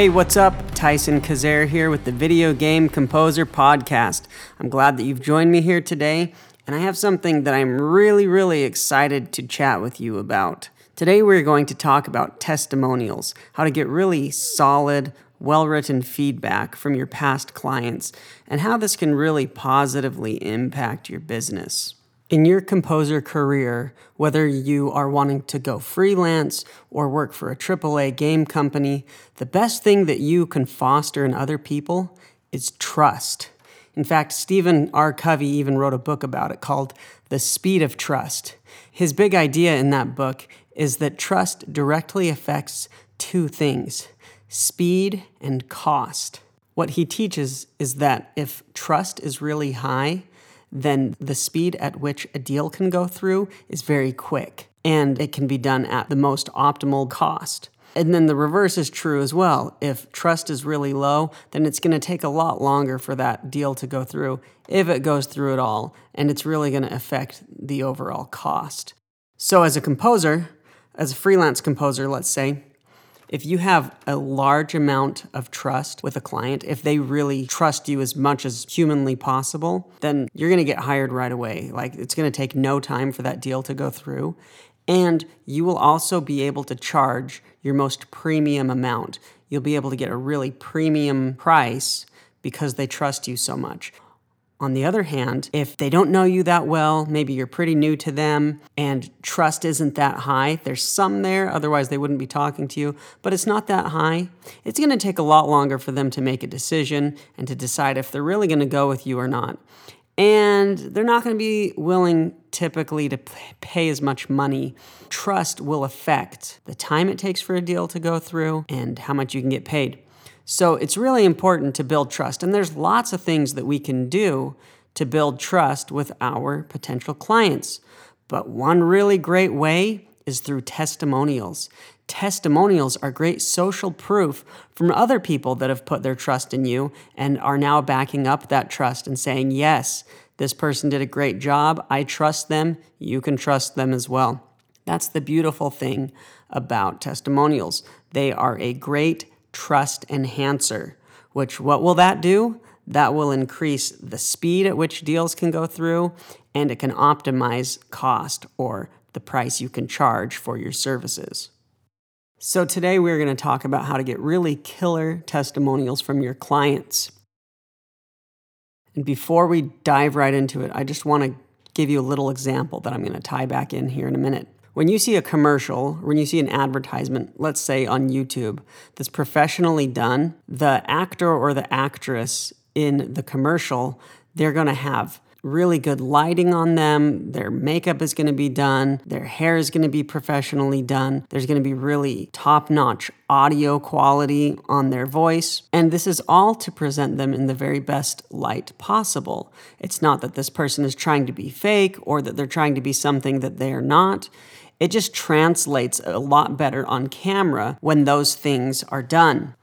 Hey, what's up? Tyson Cazier here with the Video Game Composer Podcast. I'm glad that you've joined me here today, and I have something that I'm really, really excited to chat with you about. Today, we're going to talk about testimonials, how to get really solid, well written feedback from your past clients, and how this can really positively impact your business. In your composer career, whether you are wanting to go freelance or work for a AAA game company, the best thing that you can foster in other people is trust. In fact, Stephen R. Covey even wrote a book about it called The Speed of Trust. His big idea in that book is that trust directly affects two things speed and cost. What he teaches is that if trust is really high, then the speed at which a deal can go through is very quick and it can be done at the most optimal cost. And then the reverse is true as well. If trust is really low, then it's going to take a lot longer for that deal to go through, if it goes through at all, and it's really going to affect the overall cost. So, as a composer, as a freelance composer, let's say, if you have a large amount of trust with a client, if they really trust you as much as humanly possible, then you're going to get hired right away. Like it's going to take no time for that deal to go through. And you will also be able to charge your most premium amount. You'll be able to get a really premium price because they trust you so much. On the other hand, if they don't know you that well, maybe you're pretty new to them and trust isn't that high, there's some there, otherwise they wouldn't be talking to you, but it's not that high, it's going to take a lot longer for them to make a decision and to decide if they're really going to go with you or not. And they're not going to be willing typically to pay as much money. Trust will affect the time it takes for a deal to go through and how much you can get paid. So it's really important to build trust. And there's lots of things that we can do to build trust with our potential clients. But one really great way is through testimonials. Testimonials are great social proof from other people that have put their trust in you and are now backing up that trust and saying, yes, this person did a great job. I trust them. You can trust them as well. That's the beautiful thing about testimonials. They are a great trust enhancer, which what will that do? That will increase the speed at which deals can go through and it can optimize cost or the price you can charge for your services. So, today we're going to talk about how to get really killer testimonials from your clients. And before we dive right into it, I just want to give you a little example that I'm going to tie back in here in a minute. When you see a commercial, when you see an advertisement, let's say on YouTube, that's professionally done, the actor or the actress in the commercial, they're going to have really good lighting on them. Their makeup is going to be done. Their hair is going to be professionally done. There's going to be really top notch audio quality on their voice. And this is all to present them in the very best light possible. It's not that this person is trying to be fake or that they're trying to be something that they're not. It just translates a lot better on camera when those things are done.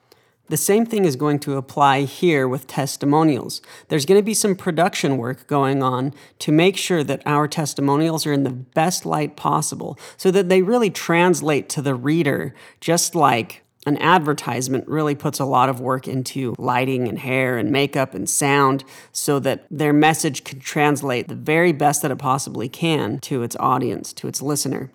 The same thing is going to apply here with testimonials. There's going to be some production work going on to make sure that our testimonials are in the best light possible so that they really translate to the reader, just like an advertisement really puts a lot of work into lighting and hair and makeup and sound so that their message can translate the very best that it possibly can to its audience, to its listener.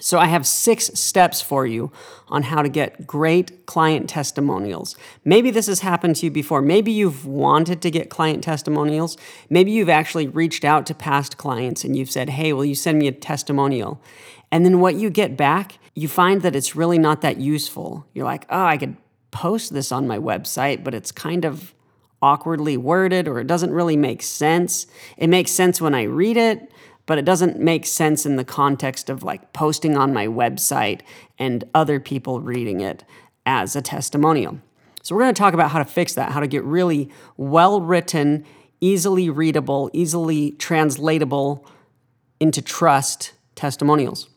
So, I have six steps for you on how to get great client testimonials. Maybe this has happened to you before. Maybe you've wanted to get client testimonials. Maybe you've actually reached out to past clients and you've said, Hey, will you send me a testimonial? And then what you get back, you find that it's really not that useful. You're like, Oh, I could post this on my website, but it's kind of awkwardly worded or it doesn't really make sense. It makes sense when I read it but it doesn't make sense in the context of like posting on my website and other people reading it as a testimonial. So, we're going to talk about how to fix that, how to get really well written, easily readable, easily translatable into trust testimonials.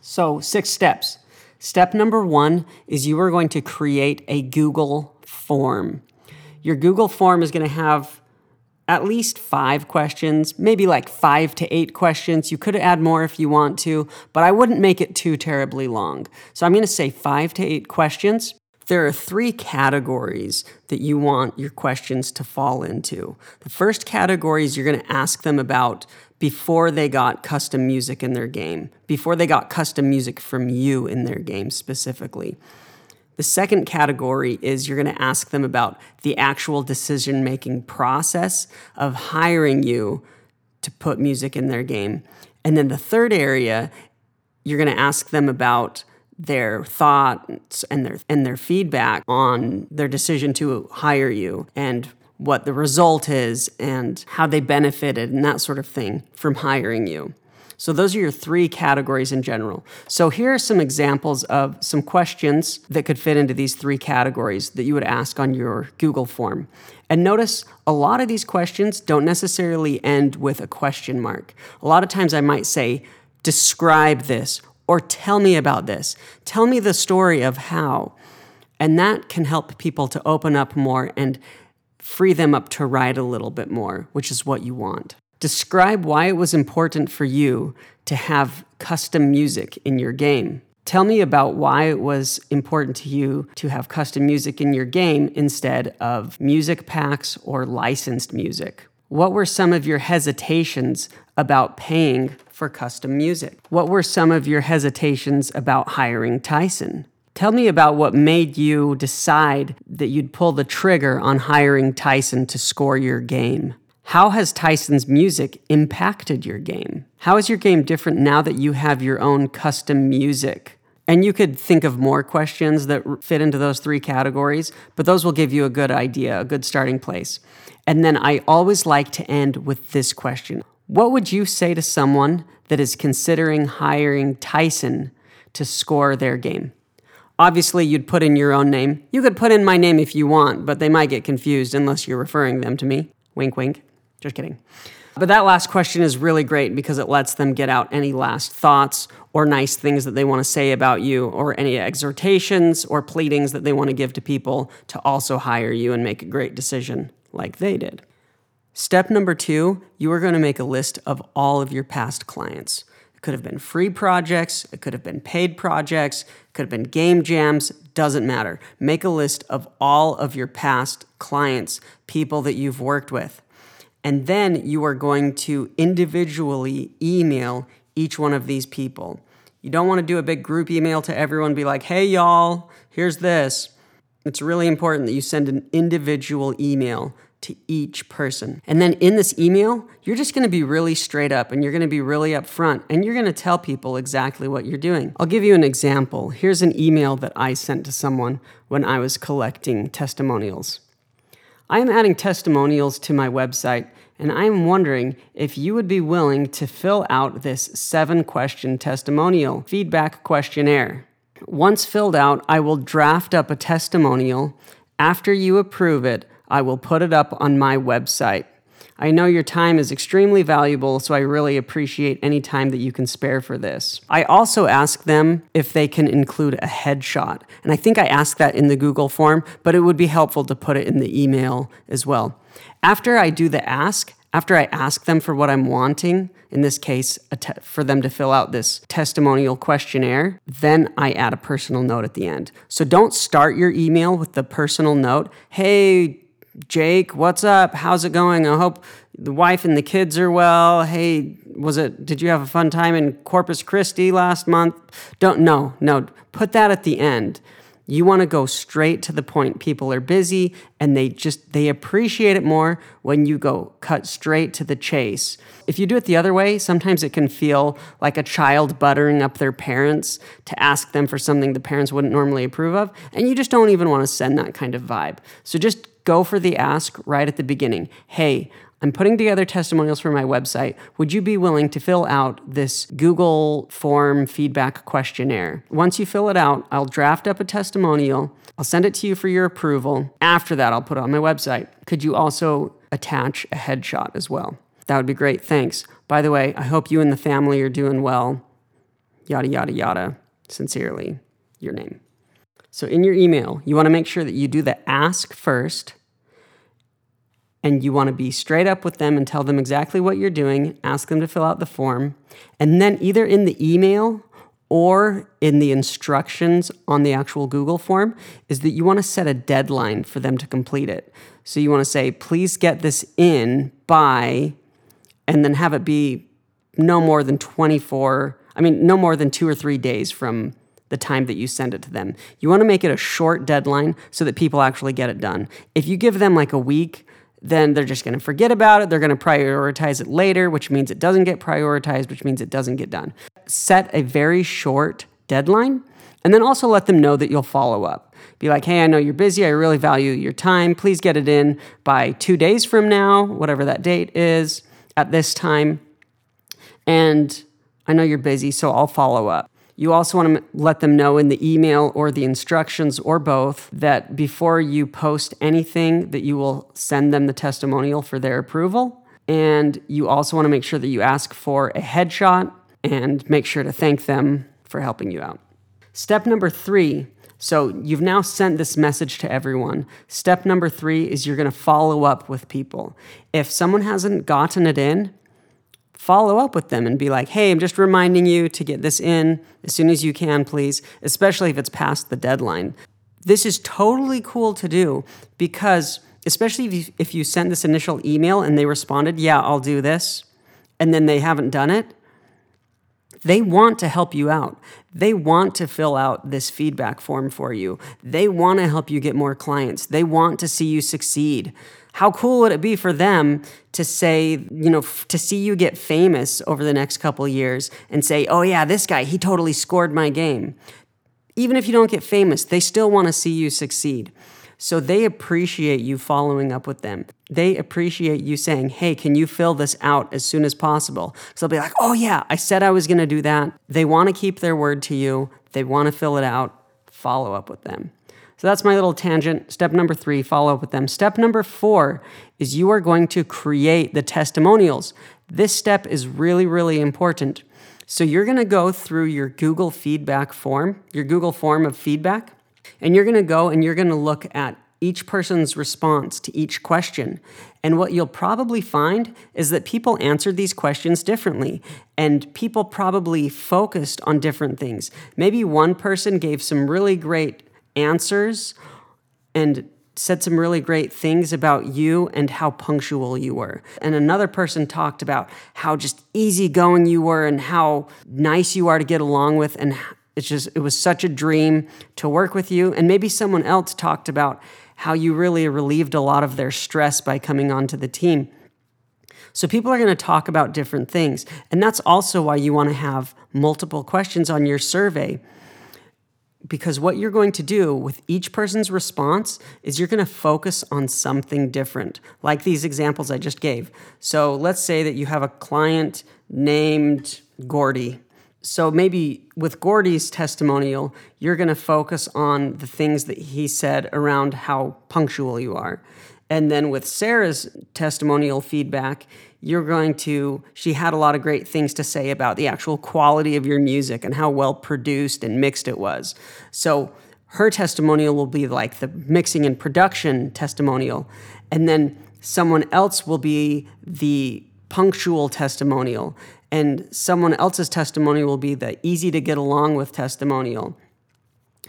So, six steps. Step number one is you are going to create a Google form. Your Google form is going to have at least five questions, maybe like five to eight questions. You could add more if you want to, but I wouldn't make it too terribly long. So I'm going to say five to eight questions. There are three categories that you want your questions to fall into. The first category is you're going to ask them about before they got custom music in their game, before they got custom music from you in their game specifically. The second category is you're going to ask them about the actual decision making process of hiring you to put music in their game. And then the third area, you're going to ask them about their thoughts and their and their feedback on their decision to hire you and what the result is and how they benefited and that sort of thing from hiring you. So, those are your three categories in general. So, here are some examples of some questions that could fit into these three categories that you would ask on your Google form. And notice a lot of these questions don't necessarily end with a question mark. A lot of times I might say, describe this or tell me about this. Tell me the story of how. And that can help people to open up more and free them up to write a little bit more, which is what you want. Describe why it was important for you to have custom music in your game. Tell me about why it was important to you to have custom music in your game instead of music packs or licensed music. What were some of your hesitations about paying for custom music? What were some of your hesitations about hiring Tyson? Tell me about what made you decide that you'd pull the trigger on hiring Tyson to score your game. How has Tyson's music impacted your game? How is your game different now that you have your own custom music? And you could think of more questions that fit into those three categories, but those will give you a good idea, a good starting place. And then I always like to end with this question What would you say to someone that is considering hiring Tyson to score their game? Obviously, you'd put in your own name. You could put in my name if you want, but they might get confused unless you're referring them to me. Wink, wink. Just kidding. But that last question is really great because it lets them get out any last thoughts or nice things that they want to say about you, or any exhortations or pleadings that they want to give to people to also hire you and make a great decision like they did. Step number two, you are going to make a list of all of your past clients It could have been free projects, it could have been paid projects, it could have been game jams, doesn't matter. Make a list of all of your past clients, people that you've worked with. And then you are going to individually email each one of these people. You don't want to do a big group email to everyone, be like, hey, y'all, here's this. It's really important that you send an individual email to each person. And then in this email, you're just going to be really straight up and you're going to be really upfront and you're going to tell people exactly what you're doing. I'll give you an example. Here's an email that I sent to someone when I was collecting testimonials. I am adding testimonials to my website and I am wondering if you would be willing to fill out this seven question testimonial feedback questionnaire. Once filled out, I will draft up a testimonial. After you approve it, I will put it up on my website. I know your time is extremely valuable, so I really appreciate any time that you can spare for this. I also ask them if they can include a headshot. And I think I asked that in the Google form, but it would be helpful to put it in the email as well. After I do the ask, after I ask them for what I'm wanting, in this case, te- for them to fill out this testimonial questionnaire, then I add a personal note at the end. So don't start your email with the personal note. Hey, Jake, what's up? How's it going? I hope the wife and the kids are well. Hey, was it did you have a fun time in Corpus Christi last month? Don't no, no. Put that at the end. You want to go straight to the point. People are busy and they just they appreciate it more when you go cut straight to the chase. If you do it the other way, sometimes it can feel like a child buttering up their parents to ask them for something the parents wouldn't normally approve of, and you just don't even want to send that kind of vibe. So just go for the ask right at the beginning. Hey, I'm putting together testimonials for my website. Would you be willing to fill out this Google form feedback questionnaire? Once you fill it out, I'll draft up a testimonial. I'll send it to you for your approval. After that, I'll put it on my website. Could you also attach a headshot as well? That would be great. Thanks. By the way, I hope you and the family are doing well. Yada, yada, yada. Sincerely, your name. So, in your email, you want to make sure that you do the ask first and you want to be straight up with them and tell them exactly what you're doing, ask them to fill out the form, and then either in the email or in the instructions on the actual Google form is that you want to set a deadline for them to complete it. So you want to say, please get this in by, and then have it be no more than 24, I mean, no more than two or three days from the time that you send it to them. You want to make it a short deadline so that people actually get it done. If you give them like a week, then they're just going to forget about it. They're going to prioritize it later, which means it doesn't get prioritized, which means it doesn't get done. Set a very short deadline and then also let them know that you'll follow up. Be like, hey, I know you're busy. I really value your time. Please get it in by two days from now, whatever that date is, at this time. And I know you're busy, so I'll follow up. You also want to let them know in the email or the instructions or both that before you post anything that you will send them the testimonial for their approval. And you also want to make sure that you ask for a headshot and make sure to thank them for helping you out. Step number 3 so you've now sent this message to everyone. Step number three is you're going to follow up with people. If someone hasn't gotten it in, follow up with them and be like, hey, I'm just reminding you to get this in as soon as you can, please, especially if it's past the deadline. This is totally cool to do because, especially if you, if you sent this initial email and they responded, yeah, I'll do this, and then they haven't done it, they want to help you out. They want to fill out this feedback form for you. They want to help you get more clients. They want to see you succeed. How cool would it be for them to say, you know, f- to see you get famous over the next couple years and say, oh, yeah, this guy, he totally scored my game. Even if you don't get famous, they still want to see you succeed. So they appreciate you following up with them. They appreciate you saying, hey, can you fill this out as soon as possible? So they'll be like, oh, yeah, I said I was going to do that. They want to keep their word to you, they want to fill it out. Follow up with them. So that's my little tangent. Step number three, follow up with them. Step number four is you are going to create the testimonials. This step is really, really important. So you're going to go through your Google feedback form, your Google form of feedback, and you're going to go and you're going to look at each person's response to each question. And what you'll probably find is that people answered these questions differently, and people probably focused on different things. Maybe one person gave some really great answers and said some really great things about you and how punctual you were. And another person talked about how just easygoing you were and how nice you are to get along with and it's just it was such a dream to work with you and maybe someone else talked about how you really relieved a lot of their stress by coming onto the team. So people are going to talk about different things. And that's also why you want to have multiple questions on your survey because what you're going to do with each person's response is you're going to focus on something different, like these examples I just gave. So let's say that you have a client named Gordy. So maybe with Gordy's testimonial, you're going to focus on the things that he said around how punctual you are. And then with Sarah's testimonial feedback, you're going to, she had a lot of great things to say about the actual quality of your music and how well produced and mixed it was. So her testimonial will be like the mixing and production testimonial. And then someone else will be the punctual testimonial. And someone else's testimonial will be the easy to get along with testimonial.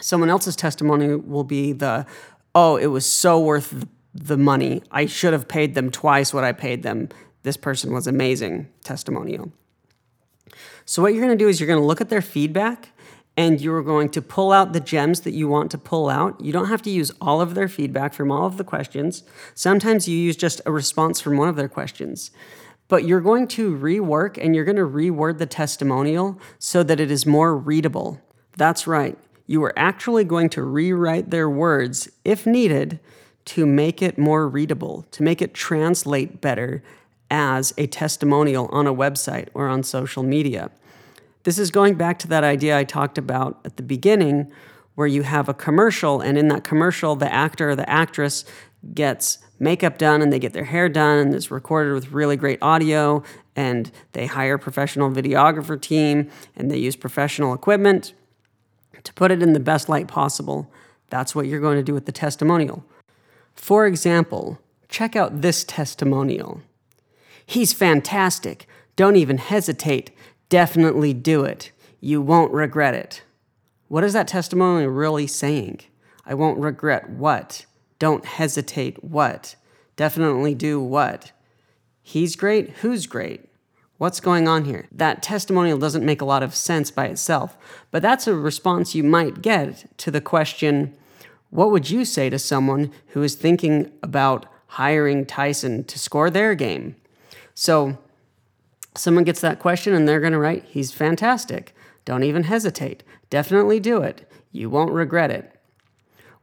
Someone else's testimony will be the, oh, it was so worth the money. I should have paid them twice what I paid them this person was amazing testimonial. So, what you're going to do is you're going to look at their feedback and you're going to pull out the gems that you want to pull out. You don't have to use all of their feedback from all of the questions. Sometimes you use just a response from one of their questions. But you're going to rework and you're going to reword the testimonial so that it is more readable. That's right. You are actually going to rewrite their words, if needed, to make it more readable, to make it translate better as a testimonial on a website or on social media. This is going back to that idea I talked about at the beginning, where you have a commercial, and in that commercial, the actor or the actress gets makeup done and they get their hair done, and it's recorded with really great audio, and they hire a professional videographer team, and they use professional equipment to put it in the best light possible. That's what you're going to do with the testimonial. For example, check out this testimonial. He's fantastic. Don't even hesitate. Definitely do it. You won't regret it. What is that testimonial really saying? I won't regret what? Don't hesitate what? Definitely do what? He's great? Who's great? What's going on here? That testimonial doesn't make a lot of sense by itself, but that's a response you might get to the question what would you say to someone who is thinking about hiring Tyson to score their game? So, someone gets that question and they're going to write, He's fantastic. Don't even hesitate. Definitely do it. You won't regret it.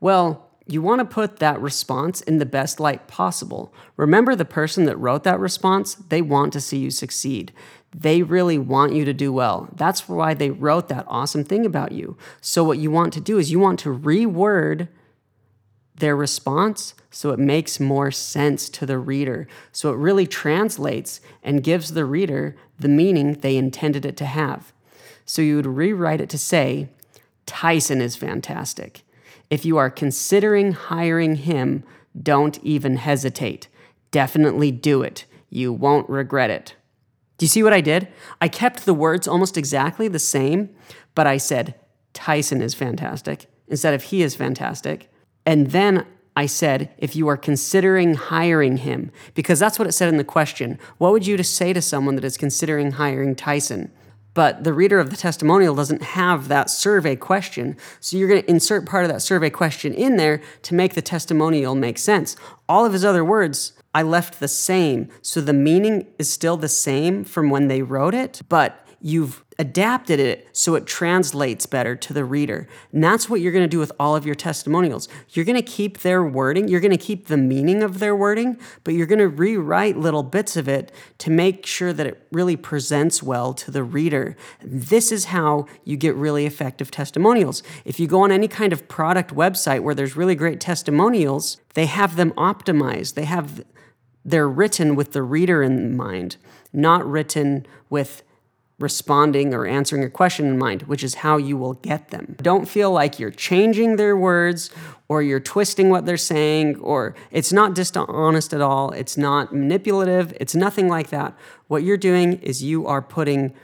Well, you want to put that response in the best light possible. Remember the person that wrote that response? They want to see you succeed. They really want you to do well. That's why they wrote that awesome thing about you. So, what you want to do is you want to reword their response so it makes more sense to the reader. So, it really translates and gives the reader the meaning they intended it to have. So, you would rewrite it to say, Tyson is fantastic. If you are considering hiring him, don't even hesitate. Definitely do it. You won't regret it. Do you see what I did? I kept the words almost exactly the same, but I said, Tyson is fantastic instead of he is fantastic. And then I said, if you are considering hiring him, because that's what it said in the question. What would you to say to someone that is considering hiring Tyson? But the reader of the testimonial doesn't have that survey question. So you're going to insert part of that survey question in there to make the testimonial make sense. All of his other words I left the same. So the meaning is still the same from when they wrote it, but you've adapted it so it translates better to the reader. And that's what you're going to do with all of your testimonials. You're going to keep their wording, you're going to keep the meaning of their wording, but you're going to rewrite little bits of it to make sure that it really presents well to the reader. This is how you get really effective testimonials. If you go on any kind of product website where there's really great testimonials, they have them optimized. They have they're written with the reader in mind, not written with responding or answering a question in mind, which is how you will get them. Don't feel like you're changing their words or you're twisting what they're saying or it's not dishonest at all. It's not manipulative. It's nothing like that. What you're doing is you are putting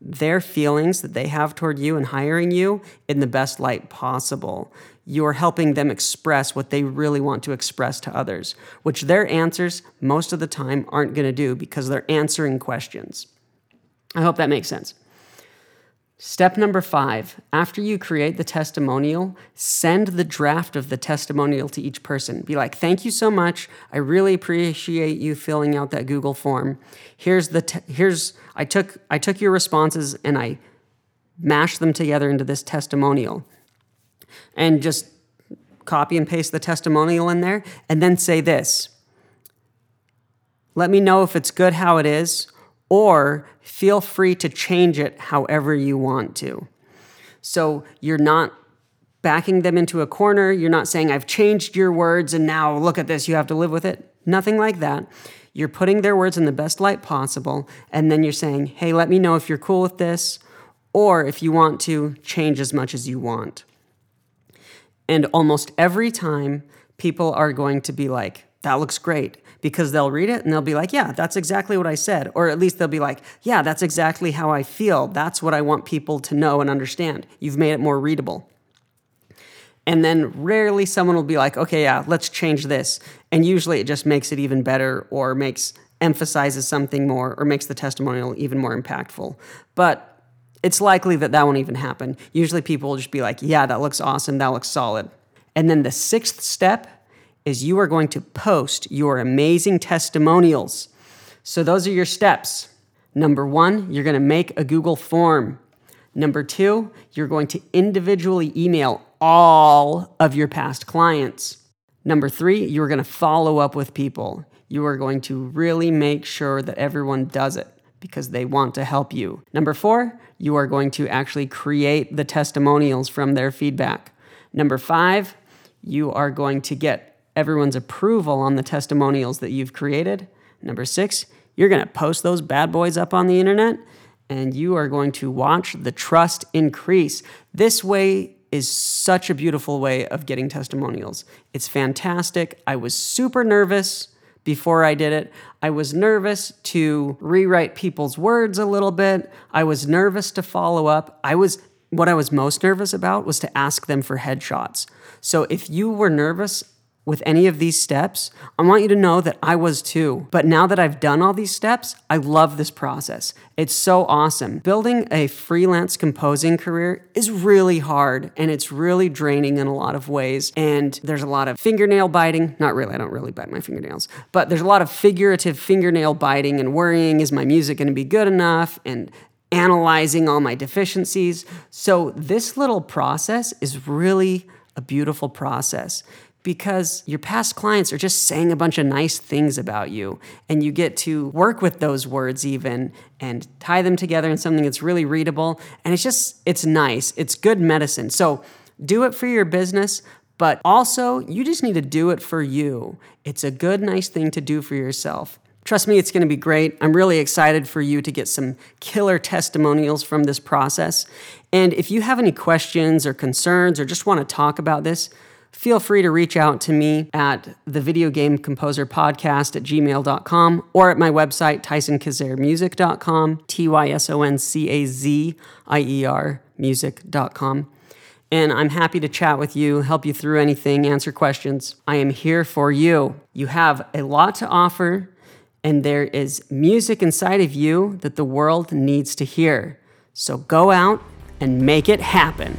their feelings that they have toward you and hiring you in the best light possible. You're helping them express what they really want to express to others, which their answers most of the time aren't going to do because they're answering questions. I hope that makes sense. Step number five after you create the testimonial, send the draft of the testimonial to each person. Be like, thank you so much. I really appreciate you filling out that Google form. Here's the, te- here's, I took, I took your responses and I mashed them together into this testimonial. And just copy and paste the testimonial in there and then say this. Let me know if it's good how it is, or feel free to change it however you want to. So you're not backing them into a corner. You're not saying, I've changed your words and now look at this, you have to live with it. Nothing like that. You're putting their words in the best light possible, and then you're saying, hey, let me know if you're cool with this, or if you want to change as much as you want. And almost every time, people are going to be like, that looks great because they'll read it and they'll be like, yeah, that's exactly what I said. Or at least they'll be like, yeah, that's exactly how I feel. That's what I want people to know and understand. You've made it more readable. And then rarely someone will be like, okay, yeah, let's change this. And usually it just makes it even better or makes emphasizes something more or makes the testimonial even more impactful. But it's likely that that won't even happen. Usually people will just be like, yeah, that looks awesome, that looks solid. And then the sixth step is you are going to post your amazing testimonials. So those are your steps. Number one, you're going to make a Google form. Number two, you're going to individually email all of your past clients. Number three, you're going to follow up with people. You are going to really make sure that everyone does it because they want to help you. Number four, you are going to actually create the testimonials from their feedback. Number five, you are going to get everyone's approval on the testimonials that you've created. Number six, you're going to post those bad boys up on the internet and you are going to watch the trust increase. This way is such a beautiful way of getting testimonials. It's fantastic. I was super nervous, before I did it. I was nervous to rewrite people's words a little bit. I was nervous to follow up. I was what I was most nervous about was to ask them for headshots. So if you were nervous with any of these steps, I want you to know that I was too. But now that I've done all these steps, I love this process. It's so awesome. Building a freelance composing career is really hard and it's really draining in a lot of ways. And there's a lot of fingernail biting. Not really, I don't really bite my fingernails, but there's a lot of figurative fingernail biting and worrying is my music going to be good enough? And analyzing all my deficiencies. So, this little process is really a beautiful process because your past clients are just saying a bunch of nice things about you and you get to work with those words even and tie them together in something that's really readable and it's just it's nice it's good medicine so do it for your business but also you just need to do it for you it's a good nice thing to do for yourself Trust me, it's going to be great. I'm really excited for you to get some killer testimonials from this process. And if you have any questions or concerns or just want to talk about this, feel free to reach out to me at the video game composer podcast at gmail.com or at my website, tysoncaziermusic.com, T Y S O N C A Z I E R music.com. And I'm happy to chat with you, help you through anything, answer questions. I am here for you. You have a lot to offer, and there is music inside of you that the world needs to hear. So go out and make it happen.